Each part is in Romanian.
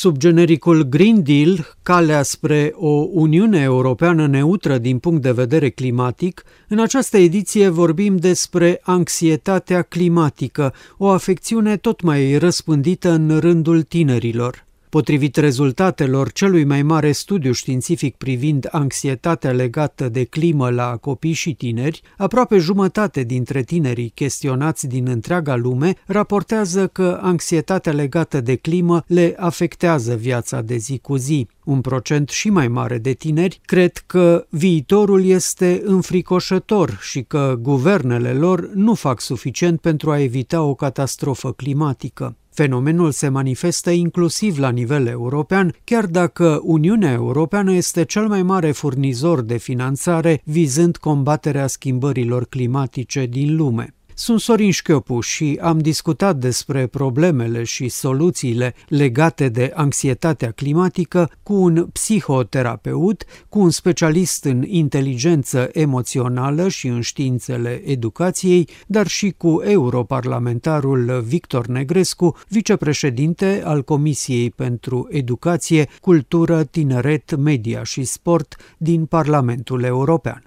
Sub genericul Green Deal, calea spre o Uniune Europeană neutră din punct de vedere climatic, în această ediție vorbim despre anxietatea climatică, o afecțiune tot mai răspândită în rândul tinerilor. Potrivit rezultatelor celui mai mare studiu științific privind anxietatea legată de climă la copii și tineri, aproape jumătate dintre tinerii chestionați din întreaga lume raportează că anxietatea legată de climă le afectează viața de zi cu zi. Un procent și mai mare de tineri cred că viitorul este înfricoșător și că guvernele lor nu fac suficient pentru a evita o catastrofă climatică. Fenomenul se manifestă inclusiv la nivel european, chiar dacă Uniunea Europeană este cel mai mare furnizor de finanțare vizând combaterea schimbărilor climatice din lume. Sunt Sorin Șchiopu și am discutat despre problemele și soluțiile legate de anxietatea climatică cu un psihoterapeut, cu un specialist în inteligență emoțională și în științele educației, dar și cu europarlamentarul Victor Negrescu, vicepreședinte al Comisiei pentru Educație, Cultură, Tineret, Media și Sport din Parlamentul European.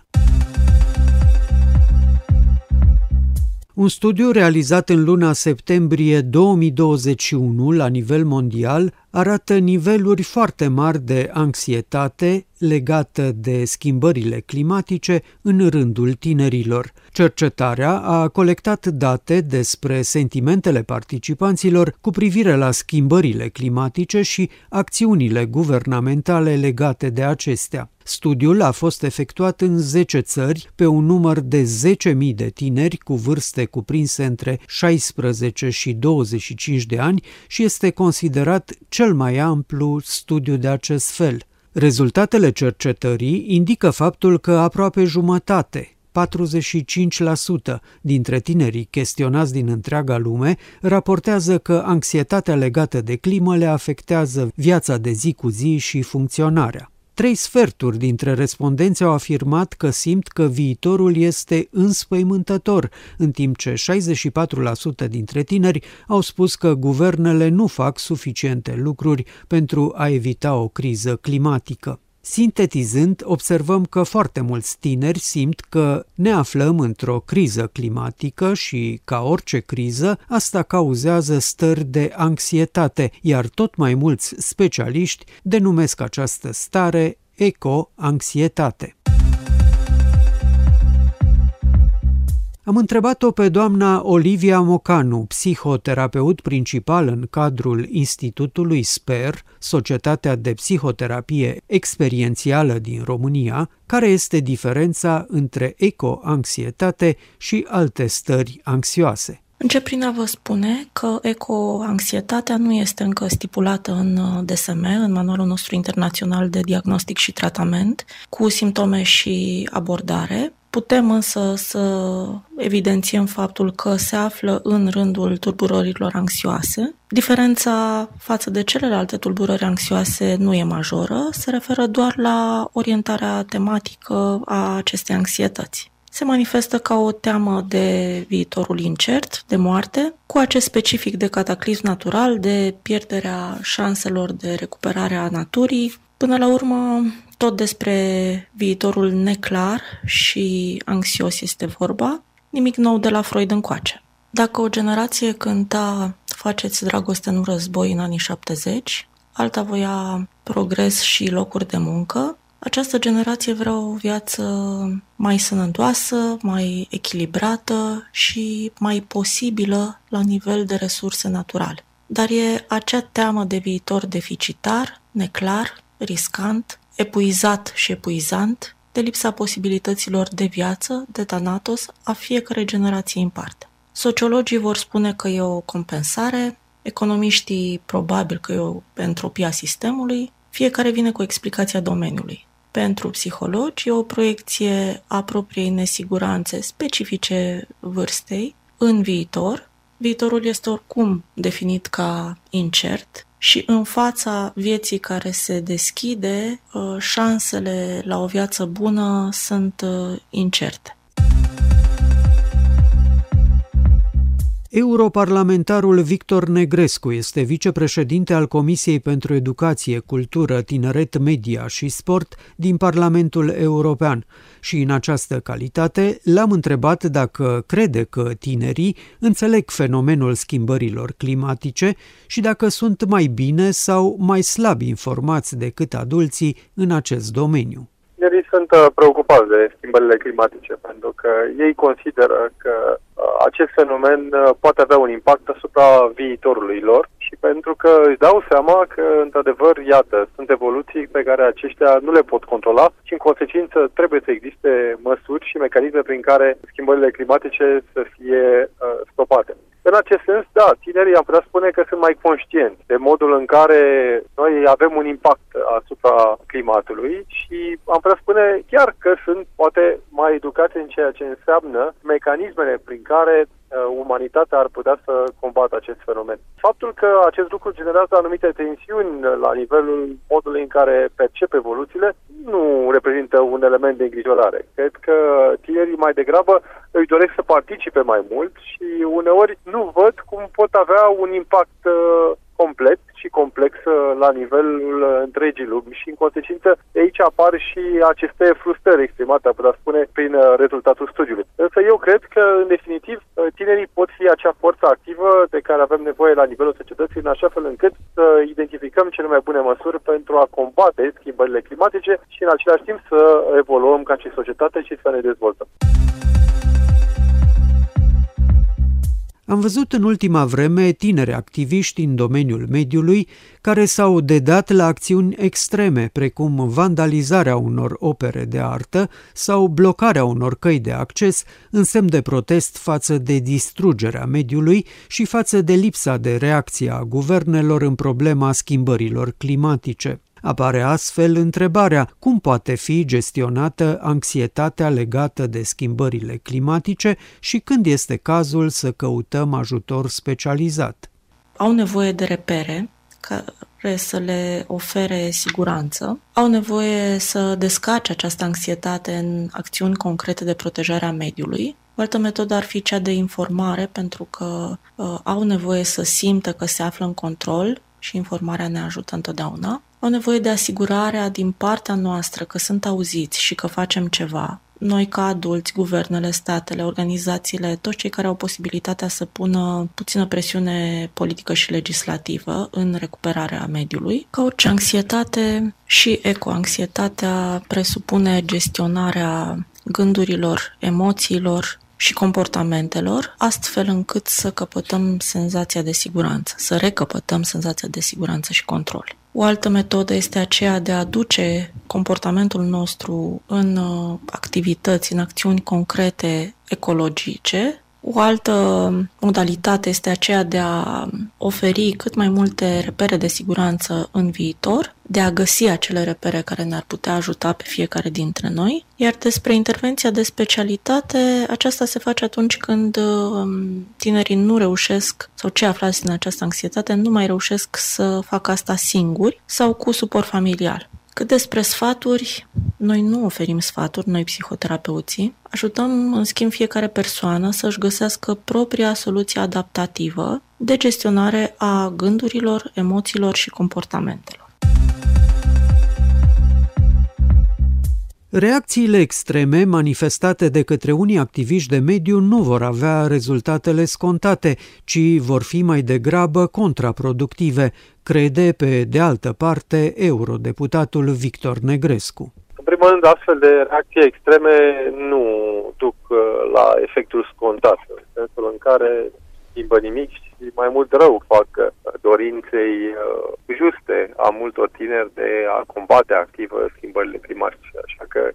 Un studiu realizat în luna septembrie 2021 la nivel mondial arată niveluri foarte mari de anxietate legată de schimbările climatice în rândul tinerilor. Cercetarea a colectat date despre sentimentele participanților cu privire la schimbările climatice și acțiunile guvernamentale legate de acestea. Studiul a fost efectuat în 10 țări pe un număr de 10.000 de tineri cu vârste cuprinse între 16 și 25 de ani și este considerat cel mai amplu studiu de acest fel. Rezultatele cercetării indică faptul că aproape jumătate, 45% dintre tinerii chestionați din întreaga lume raportează că anxietatea legată de climă le afectează viața de zi cu zi și funcționarea. Trei sferturi dintre respondenți au afirmat că simt că viitorul este înspăimântător, în timp ce 64% dintre tineri au spus că guvernele nu fac suficiente lucruri pentru a evita o criză climatică. Sintetizând, observăm că foarte mulți tineri simt că ne aflăm într-o criză climatică și, ca orice criză, asta cauzează stări de anxietate, iar tot mai mulți specialiști denumesc această stare eco-anxietate. Am întrebat-o pe doamna Olivia Mocanu, psihoterapeut principal în cadrul Institutului SPER, Societatea de Psihoterapie Experiențială din România, care este diferența între eco-anxietate și alte stări anxioase. Încep prin a vă spune că eco-anxietatea nu este încă stipulată în DSM, în manualul nostru internațional de diagnostic și tratament, cu simptome și abordare. Putem însă să evidențiem faptul că se află în rândul tulburărilor anxioase. Diferența față de celelalte tulburări anxioase nu e majoră, se referă doar la orientarea tematică a acestei anxietăți. Se manifestă ca o teamă de viitorul incert, de moarte, cu acest specific de cataclism natural, de pierderea șanselor de recuperare a naturii. Până la urmă, tot despre viitorul neclar și anxios este vorba, nimic nou de la Freud încoace. Dacă o generație cânta Faceți dragoste, nu război în anii 70, alta voia progres și locuri de muncă, această generație vrea o viață mai sănătoasă, mai echilibrată și mai posibilă la nivel de resurse naturale. Dar e acea teamă de viitor deficitar, neclar, riscant, epuizat și epuizant de lipsa posibilităților de viață, de tanatos, a fiecare generație în parte. Sociologii vor spune că e o compensare, economiștii probabil că e o entropia sistemului, fiecare vine cu explicația domeniului. Pentru psihologi e o proiecție a propriei nesiguranțe specifice vârstei în viitor. Viitorul este oricum definit ca incert, și în fața vieții care se deschide, uh, șansele la o viață bună sunt uh, incerte. Europarlamentarul Victor Negrescu este vicepreședinte al Comisiei pentru Educație, Cultură, Tineret, Media și Sport din Parlamentul European și în această calitate l-am întrebat dacă crede că tinerii înțeleg fenomenul schimbărilor climatice și dacă sunt mai bine sau mai slab informați decât adulții în acest domeniu. Tinerii sunt uh, preocupați de schimbările climatice pentru că ei consideră că acest fenomen uh, poate avea un impact asupra viitorului lor și pentru că își dau seama că, într-adevăr, iată, sunt evoluții pe care aceștia nu le pot controla și, în consecință, trebuie să existe măsuri și mecanisme prin care schimbările climatice să fie uh, stopate. În acest sens, da, tinerii am putea spune că sunt mai conștienți de modul în care noi avem un impact asupra climatului și am putea spune chiar că sunt poate mai educați în ceea ce înseamnă mecanismele prin care Uh, umanitatea ar putea să combată acest fenomen. Faptul că acest lucru generează anumite tensiuni la nivelul modului în care percep evoluțiile nu reprezintă un element de îngrijorare. Cred că tinerii mai degrabă își doresc să participe mai mult și uneori nu văd cum pot avea un impact uh, complet și complexă la nivelul întregii lumi și, în consecință, aici apar și aceste frustrări exprimate, a putea spune, prin uh, rezultatul studiului. Însă eu cred că, în definitiv, uh, tinerii pot fi acea forță activă de care avem nevoie la nivelul societății, în așa fel încât să identificăm cele mai bune măsuri pentru a combate schimbările climatice și, în același timp, să evoluăm ca și societate și să ne dezvoltăm. Am văzut în ultima vreme tineri activiști în domeniul mediului care s-au dedat la acțiuni extreme, precum vandalizarea unor opere de artă sau blocarea unor căi de acces în semn de protest față de distrugerea mediului și față de lipsa de reacție a guvernelor în problema schimbărilor climatice. Apare astfel întrebarea cum poate fi gestionată anxietatea legată de schimbările climatice și când este cazul să căutăm ajutor specializat. Au nevoie de repere care să le ofere siguranță, au nevoie să descarce această anxietate în acțiuni concrete de protejare a mediului. O altă metodă ar fi cea de informare, pentru că uh, au nevoie să simtă că se află în control și informarea ne ajută întotdeauna au nevoie de asigurarea din partea noastră că sunt auziți și că facem ceva. Noi, ca adulți, guvernele, statele, organizațiile, toți cei care au posibilitatea să pună puțină presiune politică și legislativă în recuperarea mediului. Ca orice anxietate și ecoanxietatea presupune gestionarea gândurilor, emoțiilor și comportamentelor, astfel încât să căpătăm senzația de siguranță, să recăpătăm senzația de siguranță și control. O altă metodă este aceea de a duce comportamentul nostru în uh, activități, în acțiuni concrete ecologice, o altă modalitate este aceea de a oferi cât mai multe repere de siguranță în viitor, de a găsi acele repere care ne-ar putea ajuta pe fiecare dintre noi. Iar despre intervenția de specialitate, aceasta se face atunci când um, tinerii nu reușesc, sau cei aflați în această anxietate, nu mai reușesc să facă asta singuri sau cu suport familial. Cât despre sfaturi, noi nu oferim sfaturi, noi psihoterapeuții. Ajutăm, în schimb, fiecare persoană să-și găsească propria soluție adaptativă de gestionare a gândurilor, emoțiilor și comportamentelor. Reacțiile extreme manifestate de către unii activiști de mediu nu vor avea rezultatele scontate, ci vor fi mai degrabă contraproductive, crede pe de altă parte eurodeputatul Victor Negrescu. În primul rând, astfel de reacții extreme nu duc uh, la efectul scontat, în sensul în care schimbă nimic și mai mult rău fac uh, dorinței uh, juste a multor tineri de a combate activ schimbările climatice. Așa că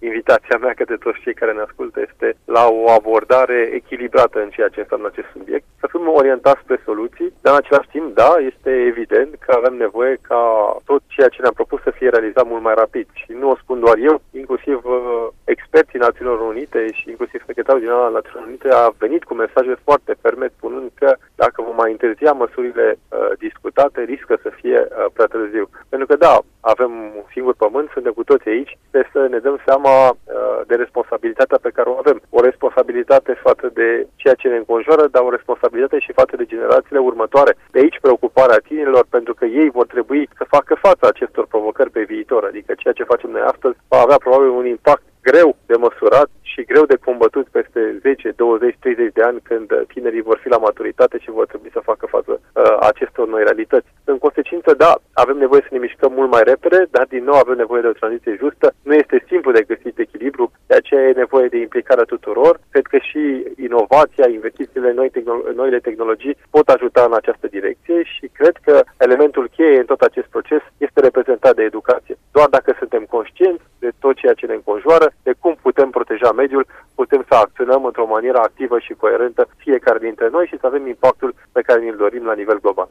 invitația mea către toți cei care ne ascultă este la o abordare echilibrată în ceea ce înseamnă acest subiect, să fim orientați spre soluții, dar în același timp, da, este evident că avem nevoie ca tot ceea ce ne-am propus să fie realizat mult mai rapid. Și nu o spun doar eu, inclusiv uh, experții Națiunilor Unite și inclusiv secretarul general al Națiunilor Unite a venit cu mesaje foarte ferme spunând că dacă vom mai întârzia măsurile uh, discutate, riscă să fie uh, prea târziu. Pentru că, da, avem singur pământ, suntem cu toți aici, trebuie să ne dăm seama uh, de responsabilitatea pe care o avem. O responsabilitate față de ceea ce ne înconjoară, dar o responsabilitate și față de generațiile următoare. De aici preocuparea tinerilor, pentru că ei vor trebui să facă față acestor provocări pe viitor, adică ceea ce facem noi astăzi va avea probabil un impact greu de măsurat și greu de combătut peste 10, 20, 30 de ani când tinerii vor fi la maturitate și vor trebui să facă față uh, acestor noi realități. În consecință, da, avem nevoie să ne mișcăm mult mai repede, dar din nou avem nevoie de o tranziție justă. Nu este simplu de găsit echilibru, de aceea e nevoie de implicarea tuturor. Cred că și inovația, investițiile, noi tehnolo- noile tehnologii pot ajuta în această direcție și cred că elementul cheie în tot acest proces este reprezentat de educație. Doar dacă suntem conștienți de tot ceea ce ne înconjoară, de cum putem proteja mediul, putem să acționăm într-o manieră activă și coerentă fiecare dintre noi și să avem impactul pe care ne-l dorim la nivel global.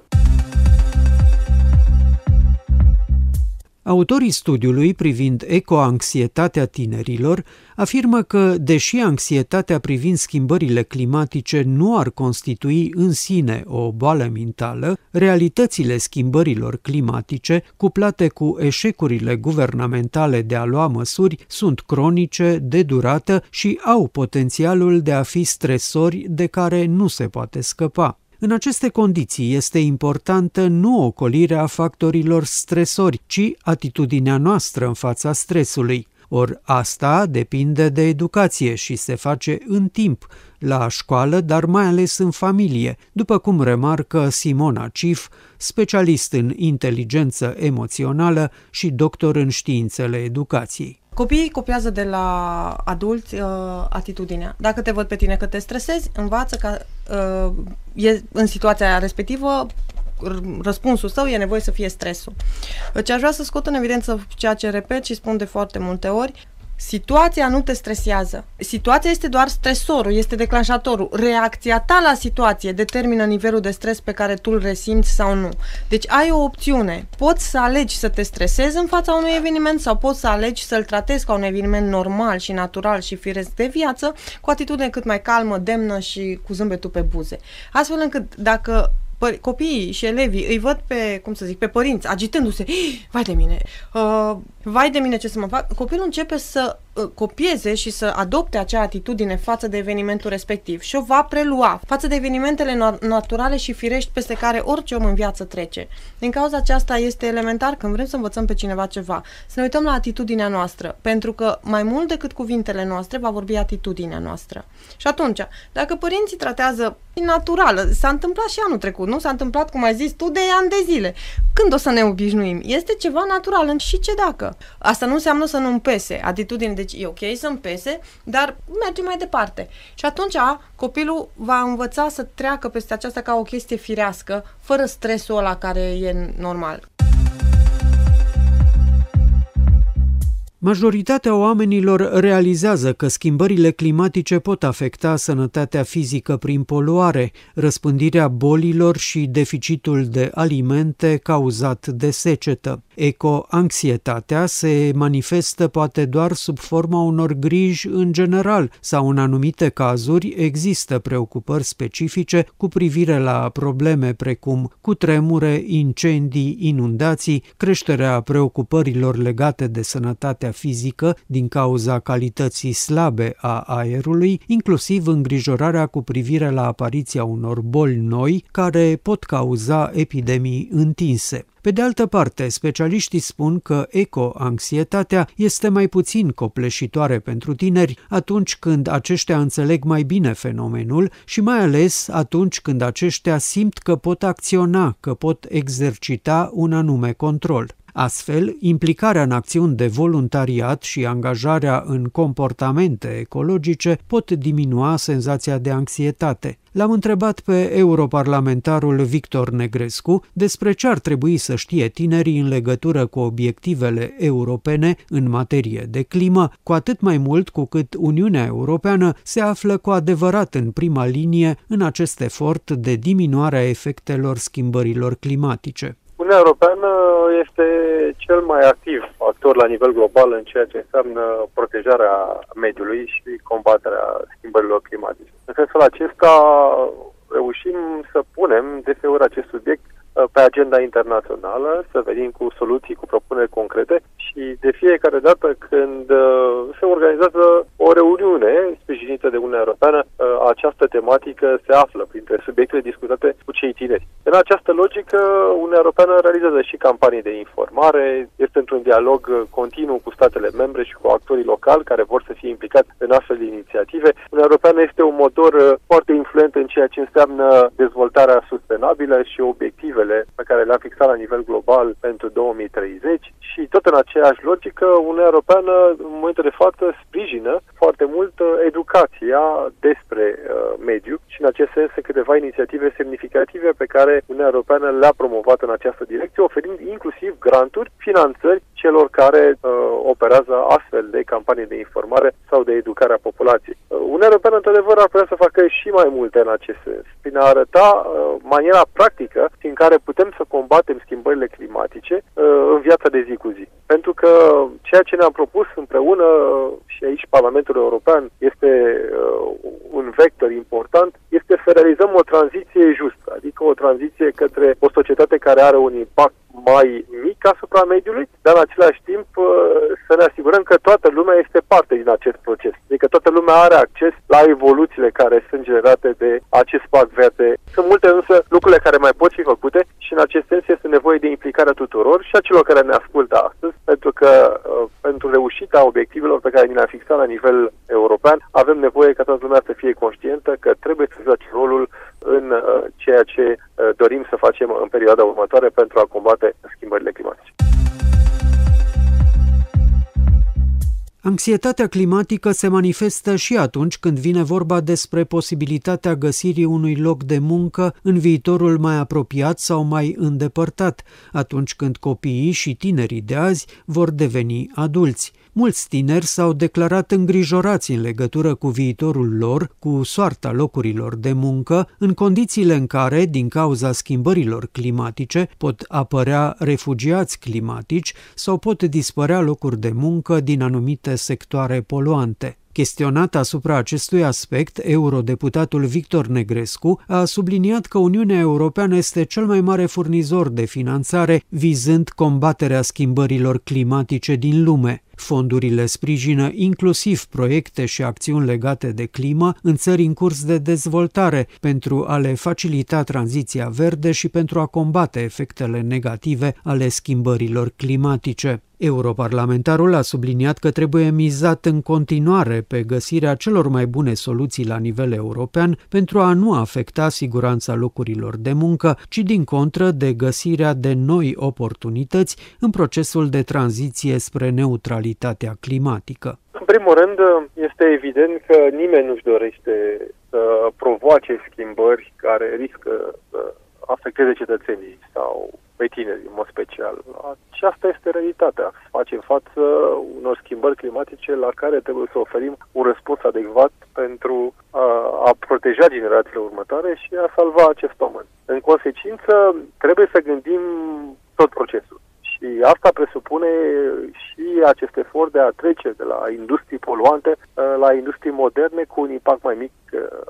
Autorii studiului privind ecoanxietatea tinerilor afirmă că, deși anxietatea privind schimbările climatice nu ar constitui în sine o boală mentală, realitățile schimbărilor climatice, cuplate cu eșecurile guvernamentale de a lua măsuri, sunt cronice, de durată și au potențialul de a fi stresori de care nu se poate scăpa. În aceste condiții este importantă nu ocolirea factorilor stresori, ci atitudinea noastră în fața stresului. Ori asta depinde de educație și se face în timp, la școală, dar mai ales în familie, după cum remarcă Simona Cif, specialist în inteligență emoțională și doctor în științele educației. Copiii copiază de la adulți uh, atitudinea. Dacă te văd pe tine că te stresezi, învață că uh, e în situația respectivă răspunsul său e nevoie să fie stresul. Ce aș vrea să scot în evidență ceea ce repet și spun de foarte multe ori, Situația nu te stresează. Situația este doar stresorul, este declanșatorul. Reacția ta la situație determină nivelul de stres pe care tu îl resimți sau nu. Deci ai o opțiune. Poți să alegi să te stresezi în fața unui eveniment sau poți să alegi să-l tratezi ca un eveniment normal și natural și firesc de viață cu atitudine cât mai calmă, demnă și cu zâmbetul pe buze. Astfel încât dacă copiii și elevii îi văd pe, cum să zic, pe părinți agitându-se, vai de mine, uh, vai de mine ce să mă fac, copilul începe să uh, copieze și să adopte acea atitudine față de evenimentul respectiv și o va prelua față de evenimentele naturale și firești peste care orice om în viață trece. Din cauza aceasta este elementar când vrem să învățăm pe cineva ceva, să ne uităm la atitudinea noastră, pentru că mai mult decât cuvintele noastre va vorbi atitudinea noastră. Și atunci, dacă părinții tratează naturală, s-a întâmplat și anul trecut, nu s-a întâmplat, cum ai zis tu, de ani de zile. Când o să ne obișnuim? Este ceva natural și ce dacă? Asta nu înseamnă să nu-mi pese. Atitudine, deci e ok să-mi pese, dar merge mai departe. Și atunci copilul va învăța să treacă peste aceasta ca o chestie firească, fără stresul ăla care e normal. Majoritatea oamenilor realizează că schimbările climatice pot afecta sănătatea fizică prin poluare, răspândirea bolilor și deficitul de alimente cauzat de secetă. Eco-anxietatea se manifestă poate doar sub forma unor griji în general sau în anumite cazuri există preocupări specifice cu privire la probleme precum cutremure, incendii, inundații, creșterea preocupărilor legate de sănătatea fizică din cauza calității slabe a aerului, inclusiv îngrijorarea cu privire la apariția unor boli noi care pot cauza epidemii întinse. Pe de altă parte, specialiștii spun că eco-anxietatea este mai puțin copleșitoare pentru tineri atunci când aceștia înțeleg mai bine fenomenul și mai ales atunci când aceștia simt că pot acționa, că pot exercita un anume control. Astfel, implicarea în acțiuni de voluntariat și angajarea în comportamente ecologice pot diminua senzația de anxietate. L-am întrebat pe europarlamentarul Victor Negrescu despre ce ar trebui să știe tinerii în legătură cu obiectivele europene în materie de climă, cu atât mai mult cu cât Uniunea Europeană se află cu adevărat în prima linie în acest efort de diminuare a efectelor schimbărilor climatice. Uniunea Europeană este cel mai activ actor la nivel global în ceea ce înseamnă protejarea mediului și combaterea schimbărilor climatice. În sensul acesta reușim să punem deseori acest subiect uh, pe agenda internațională, să venim cu soluții, cu propuneri concrete și de fiecare dată când uh, se organizează o reuniune sprijinită de Uniunea Europeană, această tematică se află printre subiectele discutate cu cei tineri. În această logică, Uniunea Europeană realizează și campanii de informare, este într-un dialog continuu cu statele membre și cu actorii locali care vor să fie implicați în astfel de inițiative. Uniunea Europeană este un motor foarte influent în ceea ce înseamnă dezvoltarea sustenabilă și obiectivele pe care le-a fixat la nivel global pentru 2030 și tot în aceeași logică, Uniunea Europeană în momentul de față sprijină foarte mult uh, educația despre uh, mediu și în acest sens câteva inițiative semnificative pe care Uniunea Europeană le-a promovat în această direcție, oferind inclusiv granturi, finanțări celor care uh, operează astfel de campanii de informare sau de educare a populației. Uh, Uniunea Europeană, într-adevăr, ar putea să facă și mai multe în acest sens, prin a arăta uh, maniera practică prin care putem să combatem schimbările climatice uh, în viața de zi cu zi. Pentru că ceea ce ne-am propus împreună uh, și aici Parlamentul European este uh, un vector important, este să realizăm o tranziție justă, adică o tranziție către o societate care are un impact mai mic asupra mediului, dar în același timp uh, să ne asigurăm că toată lumea este parte din acest proces. Adică toată lumea are acces la evoluțiile care sunt generate de acest pact verde. Sunt multe însă lucrurile care mai pot fi făcute și în acest sens este nevoie de implicarea tuturor și a celor care ne ascultă astăzi, pentru că uh, pentru reușita obiectivelor pe care ni le-am fixat la nivel european, avem nevoie ca toată lumea să fie conștientă că trebuie să joace rolul în uh, ceea ce uh, dorim să facem în perioada următoare pentru a combate schimbările climatice. Anxietatea climatică se manifestă și atunci când vine vorba despre posibilitatea găsirii unui loc de muncă în viitorul mai apropiat sau mai îndepărtat, atunci când copiii și tinerii de azi vor deveni adulți. Mulți tineri s-au declarat îngrijorați în legătură cu viitorul lor, cu soarta locurilor de muncă, în condițiile în care, din cauza schimbărilor climatice, pot apărea refugiați climatici sau pot dispărea locuri de muncă din anumite sectoare poluante. Chestionat asupra acestui aspect, eurodeputatul Victor Negrescu a subliniat că Uniunea Europeană este cel mai mare furnizor de finanțare vizând combaterea schimbărilor climatice din lume. Fondurile sprijină inclusiv proiecte și acțiuni legate de climă în țări în curs de dezvoltare pentru a le facilita tranziția verde și pentru a combate efectele negative ale schimbărilor climatice. Europarlamentarul a subliniat că trebuie mizat în continuare pe găsirea celor mai bune soluții la nivel european pentru a nu afecta siguranța locurilor de muncă, ci din contră de găsirea de noi oportunități în procesul de tranziție spre neutralitatea climatică. În primul rând, este evident că nimeni nu-și dorește să provoace schimbări care riscă să afecteze cetățenii sau pe tineri, în mod special. Aceasta este realitatea. Facem față unor schimbări climatice la care trebuie să oferim un răspuns adecvat pentru a, a proteja generațiile următoare și a salva acest pământ. În consecință, trebuie să gândim tot procesul. Și asta presupune și acest efort de a trece de la industrii poluante la industrii moderne cu un impact mai mic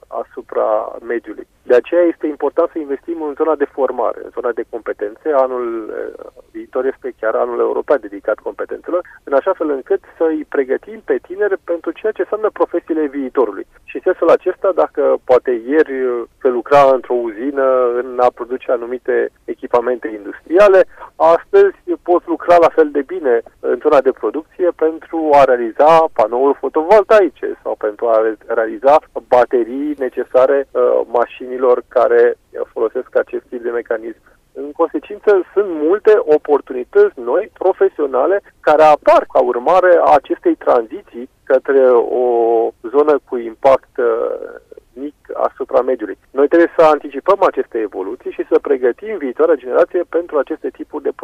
asupra mediului. De aceea este important să investim în zona de formare, în zona de competențe. Anul eh, viitor este chiar anul european dedicat competențelor, în așa fel încât să îi pregătim pe tineri pentru ceea ce înseamnă profesiile viitorului. Și în sensul acesta, dacă poate ieri se lucra într-o uzină în a produce anumite echipamente industriale, astăzi poți lucra la fel de bine în zona de producție pentru a realiza panouri fotovoltaice sau pentru a realiza baterii necesare uh, mașinilor care folosesc acest tip de mecanism. În consecință, sunt multe oportunități noi, profesionale, care apar ca urmare a acestei tranziții către o zonă cu impact uh, mic asupra mediului. Noi trebuie să anticipăm aceste evoluții și să pregătim viitoarea generație pentru aceste tipuri de profesii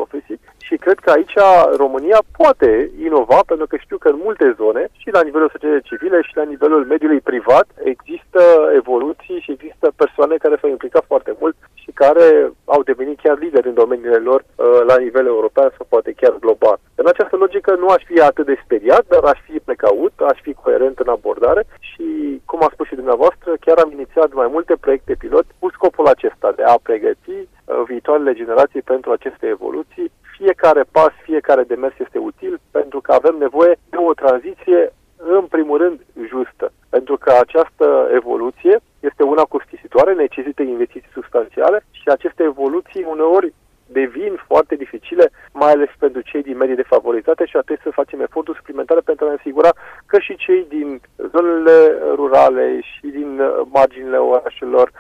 și cred că aici România poate inova pentru că știu că în multe zone și la nivelul societății civile și la nivelul mediului privat există evoluții și există persoane care s-au implicat foarte mult și care au devenit chiar lideri în domeniile lor uh, la nivel european sau poate chiar global. În această logică nu aș fi atât de speriat, dar aș fi precaut, aș fi coerent în abordare și, cum a spus și dumneavoastră, chiar am inițiat mai multe proiecte pilot cu scopul acesta de a pregăti uh, viitoarele generații pentru aceste evoluții. Fiecare pas, fiecare demers este util pentru că avem nevoie de o tranziție, în primul rând, justă. Pentru că această evoluție este una costisitoare, necesită investiții substanțiale și aceste evoluții uneori devin foarte dificile, mai ales pentru cei din medii defavorizate și atunci să facem eforturi suplimentare pentru a ne asigura că și cei din zonele rurale și din uh, marginile orașelor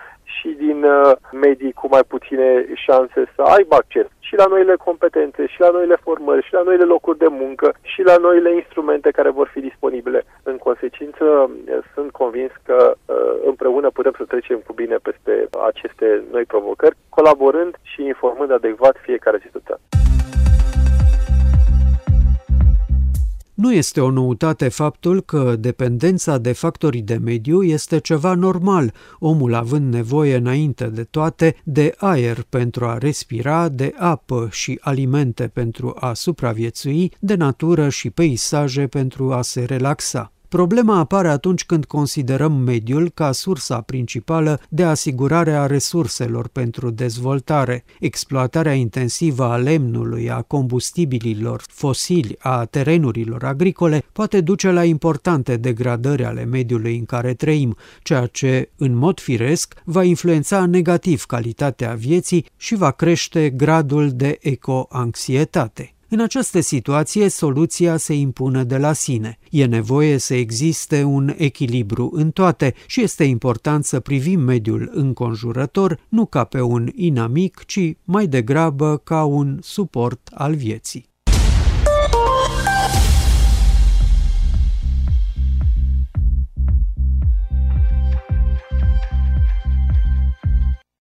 și din uh, medii cu mai puține șanse să aibă acces și la noile competențe, și la noile formări, și la noile locuri de muncă, și la noile instrumente care vor fi disponibile. În consecință, sunt convins că uh, împreună putem să trecem cu bine peste aceste noi provocări, colaborând și informând adecvat fiecare cetățean. Nu este o noutate faptul că dependența de factorii de mediu este ceva normal, omul având nevoie înainte de toate de aer pentru a respira, de apă și alimente pentru a supraviețui, de natură și peisaje pentru a se relaxa. Problema apare atunci când considerăm mediul ca sursa principală de asigurare a resurselor pentru dezvoltare. Exploatarea intensivă a lemnului, a combustibililor fosili, a terenurilor agricole poate duce la importante degradări ale mediului în care trăim, ceea ce, în mod firesc, va influența negativ calitatea vieții și va crește gradul de ecoanxietate. În această situație, soluția se impune de la sine. E nevoie să existe un echilibru în toate și este important să privim mediul înconjurător nu ca pe un inamic, ci mai degrabă ca un suport al vieții.